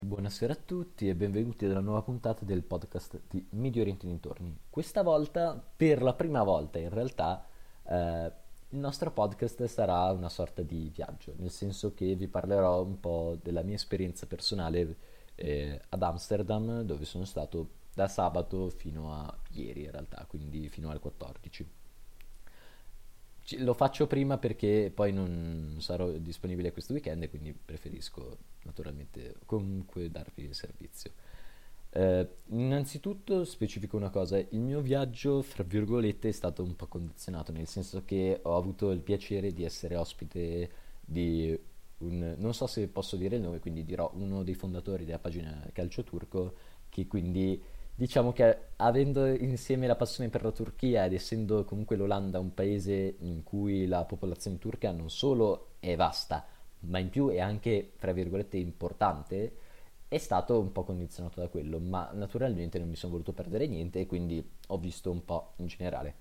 Buonasera a tutti e benvenuti alla nuova puntata del podcast di Medio Oriente dintorni. Questa volta, per la prima volta in realtà, eh, il nostro podcast sarà una sorta di viaggio, nel senso che vi parlerò un po' della mia esperienza personale eh, ad Amsterdam, dove sono stato da sabato fino a ieri in realtà, quindi fino al 14. Lo faccio prima perché poi non sarò disponibile questo weekend e quindi preferisco naturalmente comunque darvi il servizio. Eh, innanzitutto specifico una cosa, il mio viaggio, fra virgolette, è stato un po' condizionato, nel senso che ho avuto il piacere di essere ospite di un, non so se posso dire il nome, quindi dirò uno dei fondatori della pagina Calcio Turco, che quindi diciamo che avendo insieme la passione per la Turchia ed essendo comunque l'Olanda un paese in cui la popolazione turca non solo è vasta, ma in più è anche, fra virgolette, importante, è stato un po' condizionato da quello, ma naturalmente non mi sono voluto perdere niente e quindi ho visto un po' in generale.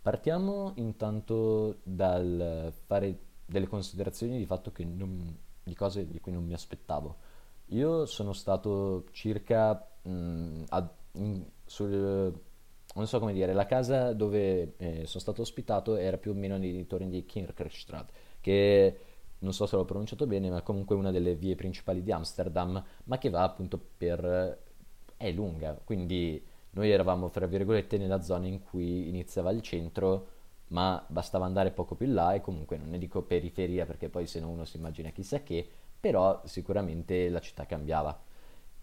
Partiamo intanto dal fare delle considerazioni di non, di cose di cui non mi aspettavo. Io sono stato circa mh, a sul, non so come dire, la casa dove eh, sono stato ospitato era più o meno nei dintorni di Kirkerstraat, che non so se l'ho pronunciato bene, ma comunque una delle vie principali di Amsterdam, ma che va appunto per... è lunga, quindi noi eravamo, fra virgolette, nella zona in cui iniziava il centro, ma bastava andare poco più in là e comunque non ne dico periferia perché poi se no uno si immagina chissà che, però sicuramente la città cambiava.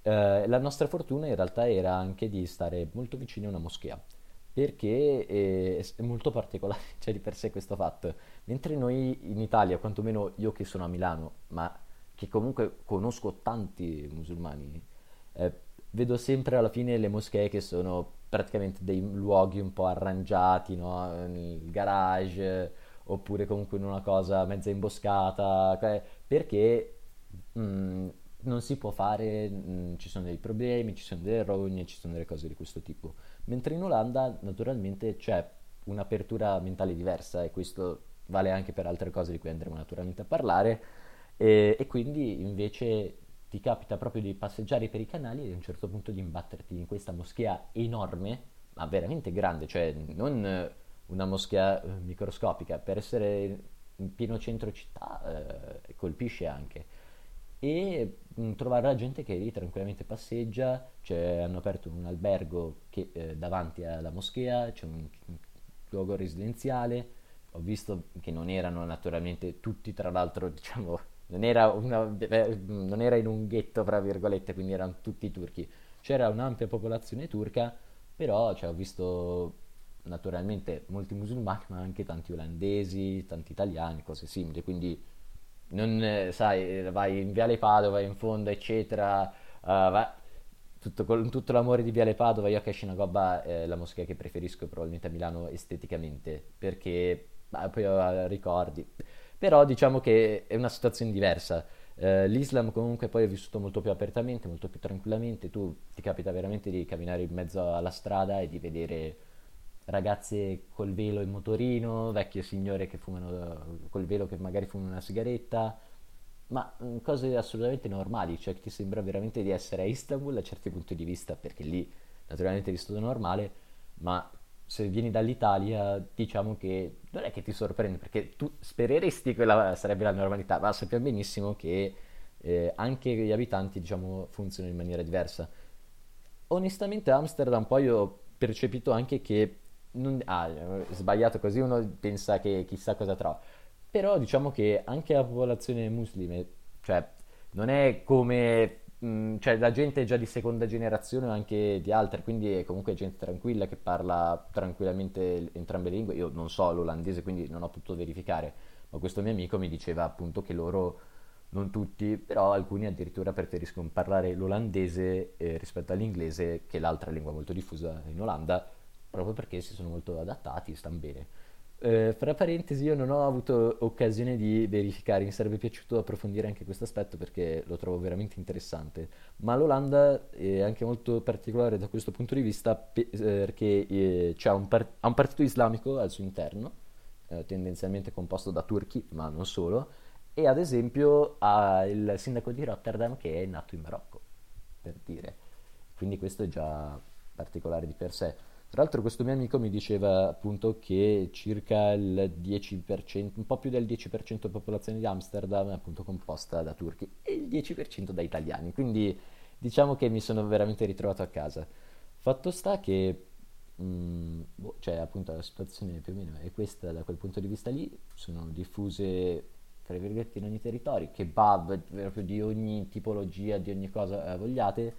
Eh, la nostra fortuna in realtà era anche di stare molto vicino a una moschea, perché è, è molto particolare, cioè di per sé questo fatto. Mentre noi in Italia, quantomeno io che sono a Milano, ma che comunque conosco tanti musulmani, eh, vedo sempre alla fine le moschee che sono praticamente dei luoghi un po' arrangiati, no? nel garage, oppure comunque in una cosa mezza imboscata, perché mh, mm, non si può fare, mm, ci sono dei problemi, ci sono delle rogne, ci sono delle cose di questo tipo. Mentre in Olanda naturalmente c'è un'apertura mentale diversa e questo vale anche per altre cose di cui andremo naturalmente a parlare e, e quindi invece ti capita proprio di passeggiare per i canali e a un certo punto di imbatterti in questa moschea enorme, ma veramente grande, cioè non una moschea eh, microscopica, per essere in pieno centro città eh, colpisce anche e trovare la gente che lì tranquillamente passeggia, cioè, hanno aperto un albergo che, eh, davanti alla moschea, c'è un, un, luogo residenziale, ho visto che non erano naturalmente tutti, tra l'altro, diciamo, non era, una, eh, non era in un ghetto, fra virgolette, quindi erano tutti turchi, c'era un'ampia popolazione turca, però cioè, ho visto naturalmente molti musulmani, ma anche tanti olandesi, tanti italiani, cose simili, quindi non eh, sai, vai in Viale Padova, in fondo, eccetera, uh, va, tutto, con tutto l'amore di Viale Padova, io a Sinagoga è la moschea che preferisco probabilmente a Milano esteticamente, perché bah, poi ho ricordi. Però diciamo che è una situazione diversa. Uh, L'Islam comunque poi è vissuto molto più apertamente, molto più tranquillamente, tu ti capita veramente di camminare in mezzo alla strada e di vedere ragazze col velo in motorino, vecchie signore che fumano col velo che magari fumano una sigaretta, ma mm, cose assolutamente normali, cioè che ti sembra veramente di essere a Istanbul a certi punti di vista, perché lì naturalmente è visto normale, ma se vieni dall'Italia diciamo che non è che ti sorprende, perché tu spereresti che quella sarebbe la normalità, ma sappiamo benissimo che eh, anche gli abitanti diciamo funzionano in maniera diversa. Onestamente Amsterdam poi ho percepito anche che non, ah, sbagliato così uno pensa che chissà cosa trova. Però diciamo che anche la popolazione muslime, cioè non è come mh, cioè la gente è già di seconda generazione o anche di altre, quindi è comunque gente tranquilla che parla tranquillamente entrambe le lingue. Io non so l'olandese, quindi non ho potuto verificare, ma questo mio amico mi diceva appunto che loro non tutti, però alcuni addirittura preferiscono parlare l'olandese eh, rispetto all'inglese, che è l'altra lingua molto diffusa in Olanda, proprio perché si sono molto adattati, stanno bene. Eh, fra parentesi, io non ho avuto occasione di verificare, mi sarebbe piaciuto approfondire anche questo aspetto perché lo trovo veramente interessante, ma l'Olanda è anche molto particolare da questo punto di vista perché eh, un par- ha un partito islamico al suo interno, eh, tendenzialmente composto da turchi, ma non solo, e ad esempio ha il sindaco di Rotterdam che è nato in Marocco, per dire. Quindi questo è già particolare di per sé. Tra l'altro questo mio amico mi diceva appunto che circa il 10%, un po' più del 10% della popolazione di Amsterdam è appunto composta da turchi e il 10% da italiani, quindi diciamo che mi sono veramente ritrovato a casa. Fatto sta che, mm, boh, cioè appunto la situazione più o meno è questa. Da quel punto di vista lì, sono diffuse tra virgolette in ogni territorio, kebab proprio di ogni tipologia, di ogni cosa eh, vogliate,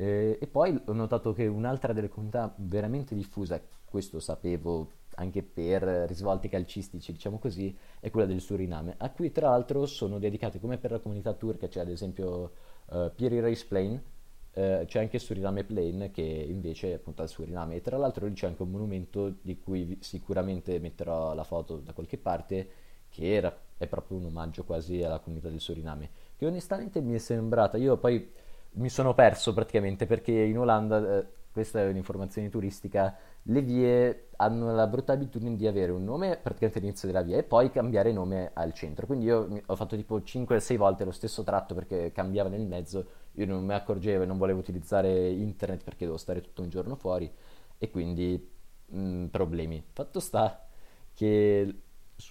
eh, e poi ho notato che un'altra delle comunità veramente diffusa, questo sapevo anche per risvolti calcistici, diciamo così, è quella del Suriname, a cui tra l'altro sono dedicate come per la comunità turca, c'è ad esempio uh, Piri Race Plain, uh, c'è anche Suriname Plain che invece è appunto al Suriname. E tra l'altro lì c'è anche un monumento di cui sicuramente metterò la foto da qualche parte che era, è proprio un omaggio quasi alla comunità del Suriname, che onestamente mi è sembrata, io poi mi sono perso praticamente perché in Olanda, eh, questa è un'informazione turistica, le vie hanno la brutta abitudine di avere un nome praticamente all'inizio della via e poi cambiare nome al centro. Quindi io ho fatto tipo 5-6 volte lo stesso tratto perché cambiava nel mezzo, io non mi accorgevo e non volevo utilizzare internet perché devo stare tutto un giorno fuori e quindi mh, mm, problemi. Fatto sta che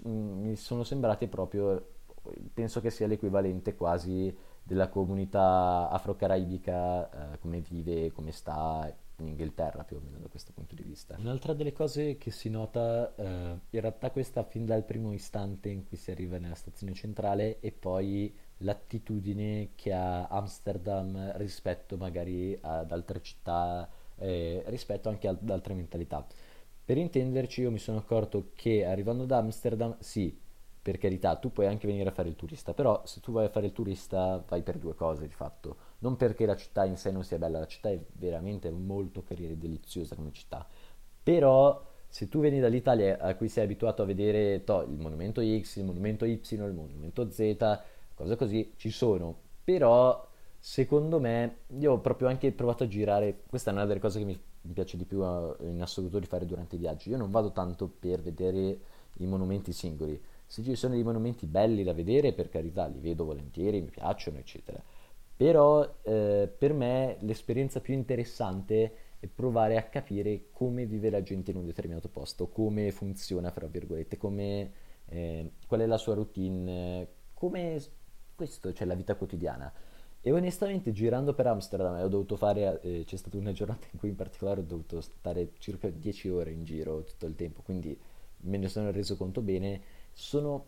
mh, mi sono sembrate proprio, penso che sia l'equivalente quasi della comunità afro-caraibica, eh, come vive, come sta in Inghilterra più o meno da questo punto di vista. Un'altra delle cose che si nota, eh, in realtà questa fin dal primo istante in cui si arriva nella stazione centrale e poi l'attitudine che ha Amsterdam rispetto magari ad altre città, eh, rispetto anche ad altre mentalità. Per intenderci io mi sono accorto che arrivando ad Amsterdam, sì, per carità, tu puoi anche venire a fare il turista, però se tu vai a fare il turista vai per due cose di fatto. Non perché la città in sé non sia bella, la città è veramente molto carina e deliziosa come città, però se tu vieni dall'Italia a cui sei abituato a vedere to, il monumento X, il monumento Y, il monumento Z, cose così, ci sono, però secondo me io ho proprio anche provato a girare, questa è una delle cose che mi, piace di più uh, in assoluto di fare durante i viaggi, io non vado tanto per vedere i monumenti singoli, se ci sono dei monumenti belli da vedere, per carità, li vedo volentieri, mi piacciono, eccetera. Però eh, per me l'esperienza più interessante è provare a capire come vive la gente in un determinato posto, come funziona, fra virgolette, come, eh, qual è la sua routine, come questo, cioè la vita quotidiana. E onestamente girando per Amsterdam ho dovuto fare, eh, c'è stata una giornata in cui in particolare ho dovuto stare circa 10 ore in giro tutto il tempo, quindi me ne sono reso conto bene sono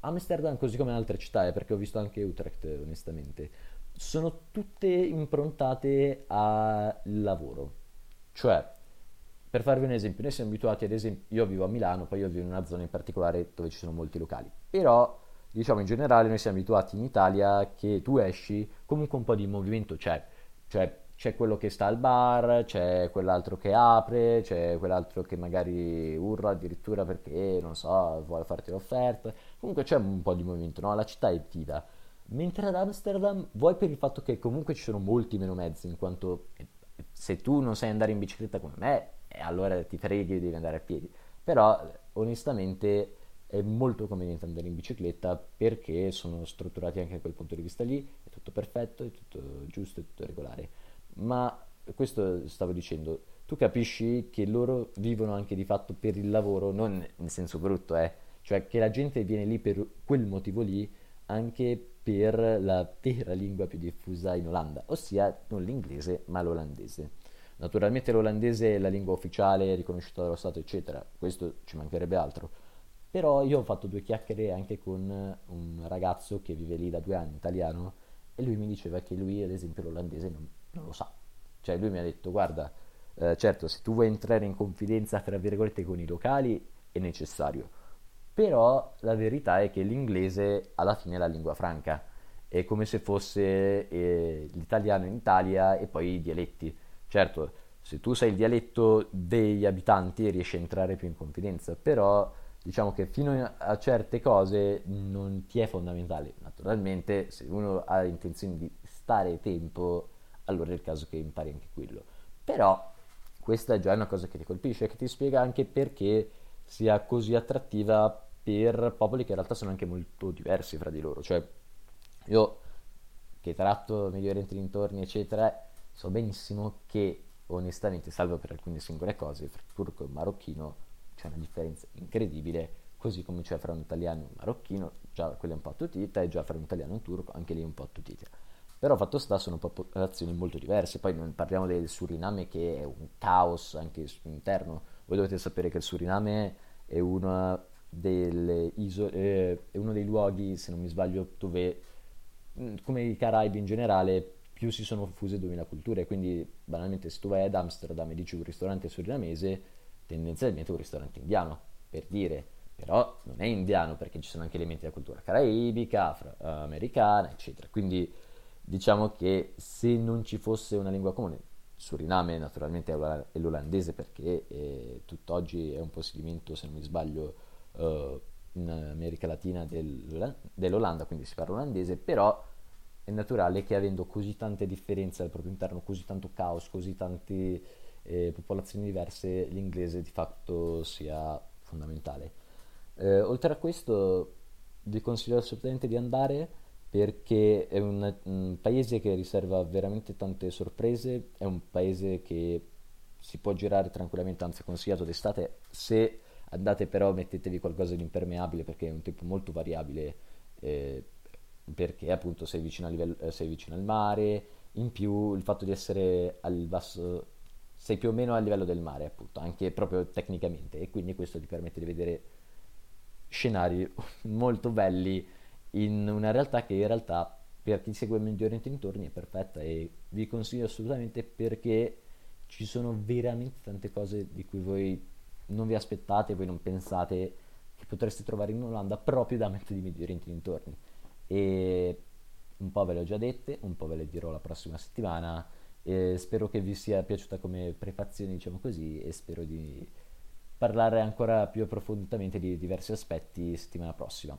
Amsterdam così come altre città, eh, perché ho visto anche Utrecht onestamente, sono tutte improntate al lavoro. Cioè, per farvi un esempio, noi siamo abituati ad esempio, io vivo a Milano, poi io vivo in una zona in particolare dove ci sono molti locali, però diciamo in generale noi siamo abituati in Italia che tu esci, comunque un po' di movimento c'è, cioè c'è quello che sta al bar, c'è quell'altro che apre, c'è quell'altro che magari urla addirittura perché, non so, vuole farti l'offerta. Comunque c'è un po' di movimento, no? La città è viva. Mentre ad Amsterdam, vuoi per il fatto che comunque ci sono molti meno mezzi, in quanto se tu non sai andare in bicicletta come me, eh, allora ti freghi e devi andare a piedi. Però, onestamente, è molto conveniente andare in bicicletta perché sono strutturati anche da quel punto di vista lì, è tutto perfetto, è tutto giusto, è tutto regolare ma questo stavo dicendo, tu capisci che loro vivono anche di fatto per il lavoro, non nel senso brutto, eh, cioè che la gente viene lì per quel motivo lì, anche per la vera lingua più diffusa in Olanda, ossia non l'inglese ma l'olandese. Naturalmente l'olandese è la lingua ufficiale riconosciuta dallo Stato, eccetera, questo ci mancherebbe altro. Però io ho fatto due chiacchiere anche con un ragazzo che vive lì da due anni, italiano, e lui mi diceva che lui, ad esempio, l'olandese non, non lo sa. Cioè lui mi ha detto, guarda, eh, certo, se tu vuoi entrare in confidenza, tra virgolette, con i locali è necessario, però la verità è che l'inglese alla fine è la lingua franca, è come se fosse eh, l'italiano in Italia e poi i dialetti. Certo, se tu sai il dialetto degli abitanti riesci a entrare più in confidenza, però diciamo che fino a certe cose non ti è fondamentale. Naturalmente, se uno ha intenzione di stare tempo, allora è il caso che impari anche quello. Però questa è già una cosa che ti colpisce, che ti spiega anche perché sia così attrattiva per popoli che in realtà sono anche molto diversi fra di loro. Cioè, io che tratto Medio Oriente dintorni, eccetera, so benissimo che onestamente, salvo per alcune singole cose, fra turco e marocchino c'è una differenza incredibile, così come c'è fra un italiano e un marocchino, già quella è un po' attutita, e già fra un italiano e un turco, anche lì è un po' attutita. Però fatto sta, sono popolazioni molto diverse. Poi parliamo del Suriname che è un caos anche interno. Voi dovete sapere che il Suriname è isole, eh, è uno dei luoghi, se non mi sbaglio, dove, mm, come i Caraibi in generale, più si sono fuse 2000 culture. Quindi, banalmente, se tu vai ad Amsterdam e dici un ristorante surinamese, tendenzialmente è un ristorante indiano, per dire. Però non è indiano perché ci sono anche elementi della cultura caraibica, afroamericana, eccetera. Quindi diciamo che se non ci fosse una lingua comune, Suriname naturalmente è l'olandese perché è, tutt'oggi è un possedimento, se non mi sbaglio, uh, in America Latina del, dell'Olanda, quindi si parla olandese, però è naturale che avendo così tante differenze al proprio interno, così tanto caos, così tante eh, popolazioni diverse, l'inglese di fatto sia fondamentale. Eh, oltre a questo, vi consiglio assolutamente di andare perché è un, un, paese che riserva veramente tante sorprese, è un paese che si può girare tranquillamente, anzi consigliato d'estate, se andate però mettetevi qualcosa di impermeabile perché è un tempo molto variabile, eh, perché appunto sei vicino, livello, eh, sei vicino, al mare, in più il fatto di essere al basso, sei più o meno a livello del mare appunto, anche proprio tecnicamente, e quindi questo ti permette di vedere scenari molto belli in una realtà che in realtà per chi segue il Medio Oriente intorni è perfetta e vi consiglio assolutamente perché ci sono veramente tante cose di cui voi non vi aspettate, voi non pensate che potreste trovare in Olanda proprio da mettere di Medio Oriente dintorni. E un po' ve le ho già dette, un po' ve le dirò la prossima settimana. Spero che vi sia piaciuta come prefazione, diciamo così, e spero di parlare ancora più approfonditamente di diversi aspetti settimana prossima.